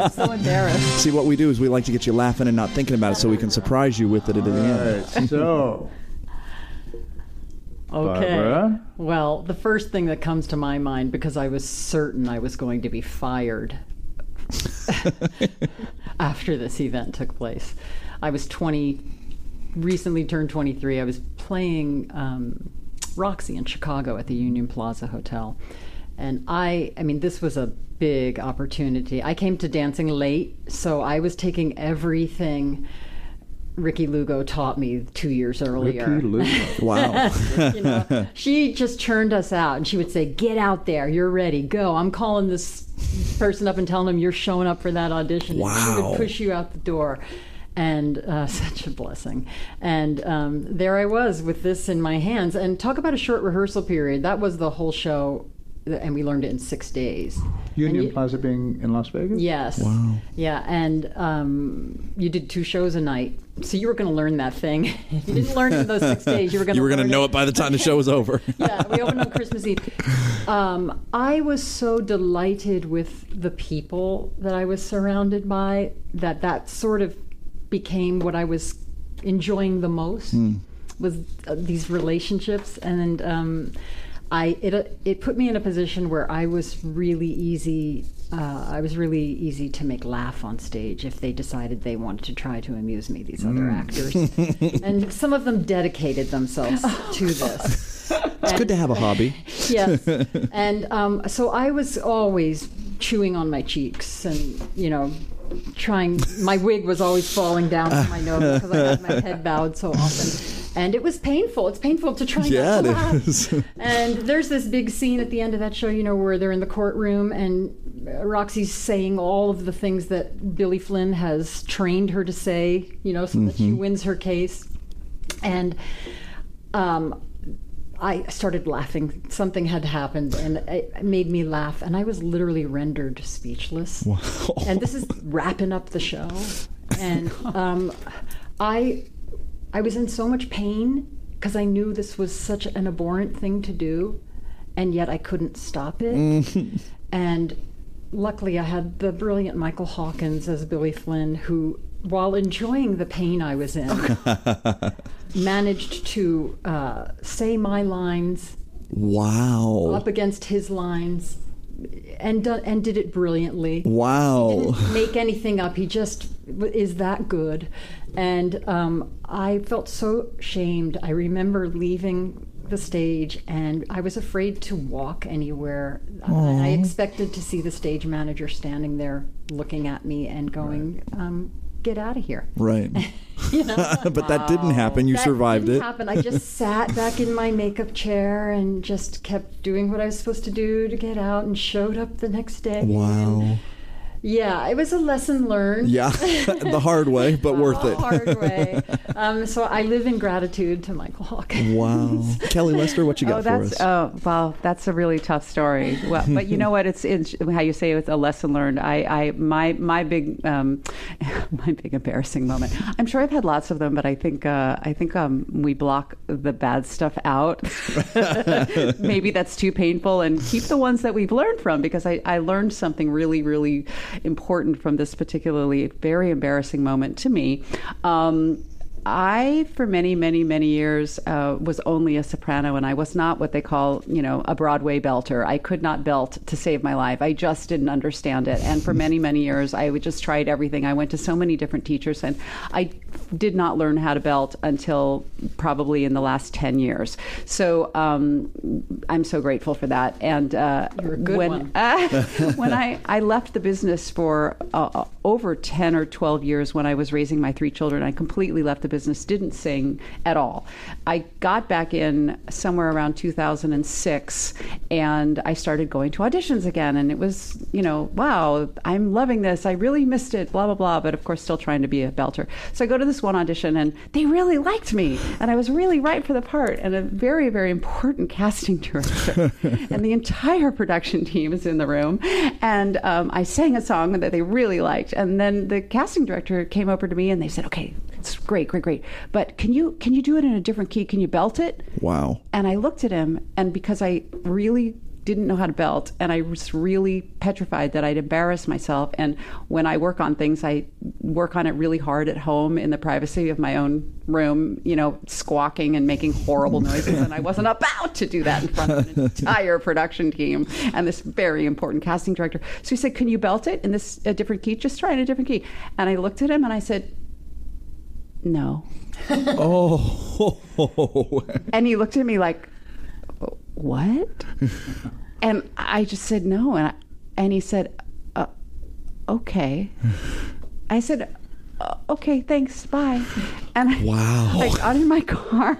so embarrassed. See, what we do is we like to get you laughing and not thinking about it so we can surprise you with it at the end. Right, so, Okay. Barbara? Well, the first thing that comes to my mind, because I was certain I was going to be fired after this event took place, I was 20, recently turned 23. I was playing um, Roxy in Chicago at the Union Plaza Hotel. And I, I mean, this was a big opportunity. I came to dancing late, so I was taking everything Ricky Lugo taught me two years earlier. Ricky Lugo. Wow. you know, she just churned us out and she would say, Get out there, you're ready, go. I'm calling this person up and telling him you're showing up for that audition. And she would push you out the door. And uh, such a blessing. And um, there I was with this in my hands. And talk about a short rehearsal period. That was the whole show, and we learned it in six days. Union you- Plaza being in Las Vegas? Yes. Wow. Yeah, and um, you did two shows a night, so you were going to learn that thing. you didn't learn it in those six days. You were going You were going to learn know it by the time the show was over. yeah, we opened on Christmas Eve. Um, I was so delighted with the people that I was surrounded by that that sort of became what I was enjoying the most was uh, these relationships, and um, I it it put me in a position where I was really easy. Uh, I was really easy to make laugh on stage if they decided they wanted to try to amuse me. These other actors, and some of them dedicated themselves to this. It's good to have a hobby. yes. And um, so I was always chewing on my cheeks and, you know, trying. My wig was always falling down from my nose because I had my head bowed so often. And it was painful. It's painful to try Yeah, to it laugh. is. And there's this big scene at the end of that show, you know, where they're in the courtroom and Roxy's saying all of the things that Billy Flynn has trained her to say, you know, so that she wins her case. And um, I started laughing. Something had happened, and it made me laugh. And I was literally rendered speechless. Wow. And this is wrapping up the show. And um, I, I was in so much pain because I knew this was such an abhorrent thing to do, and yet I couldn't stop it. and luckily, I had the brilliant Michael Hawkins as Billy Flynn, who, while enjoying the pain I was in, managed to uh, say my lines Wow. up against his lines and done, and did it brilliantly. Wow. Didn't make anything up. He just is that good. And um, I felt so shamed. I remember leaving the stage and I was afraid to walk anywhere. I I expected to see the stage manager standing there looking at me and going, um, "Get out of here." Right. You know? but that didn't happen. You That survived didn't it. Happen. I just sat back in my makeup chair and just kept doing what I was supposed to do to get out, and showed up the next day. Wow. Yeah, it was a lesson learned. Yeah. the hard way, but worth it. hard way. Um, so I live in gratitude to Michael Hawkins. Wow. Kelly Lester, what you got oh, for that's us? oh, well, that's a really tough story. Well, but you know what? It's, it's how you say it's a lesson learned. I, I my my big um, my big embarrassing moment. I'm sure I've had lots of them, but I think uh, I think um, we block the bad stuff out. Maybe that's too painful, and keep the ones that we've learned from because I, I learned something really really important from this particularly very embarrassing moment to me. Um, I, for many, many, many years, uh, was only a soprano, and I was not what they call, you know, a Broadway belter. I could not belt to save my life. I just didn't understand it. And for many, many years, I would just tried everything. I went to so many different teachers, and I did not learn how to belt until probably in the last 10 years. So um, I'm so grateful for that. And uh, You're a good when, uh, when I, I left the business for uh, uh, over 10 or 12 years when I was raising my three children, I completely left the the business, didn't sing at all. I got back in somewhere around 2006 and I started going to auditions again. And it was, you know, wow, I'm loving this. I really missed it, blah, blah, blah. But of course, still trying to be a belter. So I go to this one audition and they really liked me. And I was really right for the part. And a very, very important casting director. and the entire production team is in the room. And um, I sang a song that they really liked. And then the casting director came over to me and they said, okay, it's great, great, great. But can you can you do it in a different key? Can you belt it? Wow. And I looked at him, and because I really didn't know how to belt, and I was really petrified that I'd embarrass myself. And when I work on things, I work on it really hard at home in the privacy of my own room, you know, squawking and making horrible noises. and I wasn't about to do that in front of an entire production team and this very important casting director. So he said, "Can you belt it in this a different key? Just try in a different key." And I looked at him and I said, "No." Oh. And he looked at me like, "What?" and I just said no, and I, and he said, uh, "Okay." I said, "Uh, "Okay, thanks, bye." And I, Wow. I got in my car,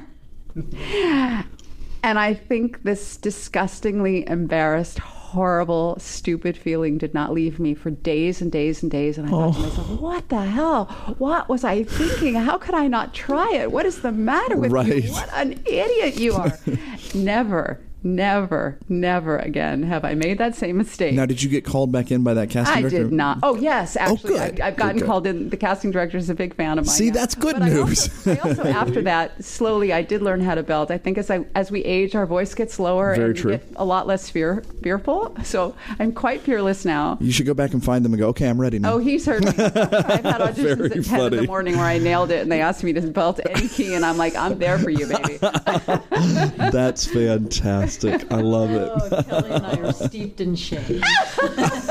and I think this disgustingly embarrassed, horrible, stupid feeling did not leave me for days and days and days. And I thought to oh. myself, "What the hell? What was I thinking? How could I not try it? What is the matter with Right. you? What an idiot you are!" Never. Never, never again have I made that same mistake. Now, did you get called back in by that casting I director? I did not. Oh yes, oh, actually, good. I've, I've gotten good. called in. The casting director is a big fan of mine. See, now. that's good But I news. also, I also, after that, slowly, I did learn how to belt. I think as I as we age, our voice gets lower Very and true. get a lot less fear fearful. So I'm quite fearless now. You should go back and find them and go, okay, I'm ready now. Oh, he's heard me. I've had auditions Very at 10 in the morning where I nailed it and they asked me to belt any key, and I'm like, I'm there for you, baby. That's fantastic. I love it. Oh, Kelly and I are steeped in shame.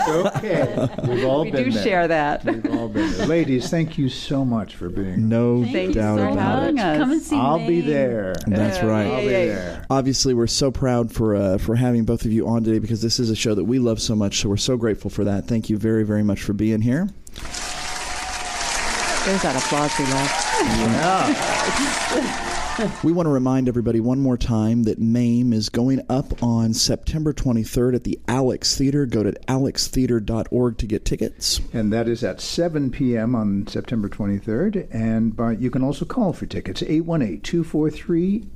Okay, we've all We been do there. share that. We've all been there. Ladies, thank you so much for being. No Thank you doubt so about it. much. us. Come and see I'll be there. That's right. I'll be yeah, yeah. there. Obviously, we're so proud for uh, for having both of you on today because this is a show that we love so much. So we're so grateful for that. Thank you very, very much for being here. There's that applause we love. We want to remind everybody one more time that MAME is going up on September 23rd at the Alex Theater. Go to alextheatre.org to get tickets. And that is at 7 p.m. on September 23rd. And by, you can also call for tickets 818 243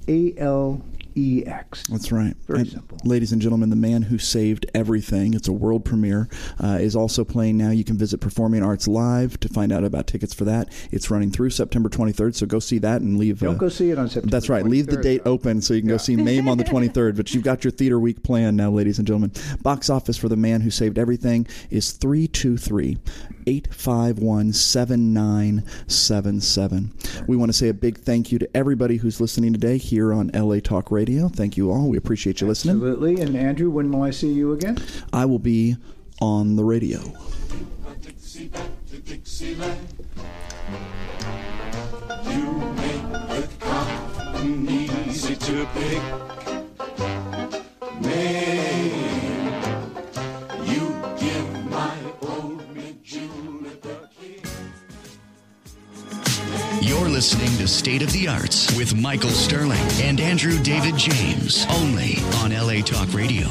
ALEX. That's right. Very And simple. Ladies and gentlemen, The Man Who Saved Everything, it's a world premiere, uh, is also playing now. You can visit Performing Arts Live to find out about tickets for that. It's running through September 23rd, so go see that and leave. Don't uh, go see it on September That's right. Leave the date though. open so you can go see MAME on the 23rd. But you've got your theater week planned now, ladies and gentlemen. Box office for The Man Who Saved Everything is 323 851 7977. We want to say a big thank you to everybody who's listening today here on LA Talk Radio. Thank you all. We appreciate you listening. Absolutely. And Andrew, when will I see you again? I will be on the radio. easy You're listening to State of the Arts with Michael Sterling and Andrew David James, only on LA Talk Radio.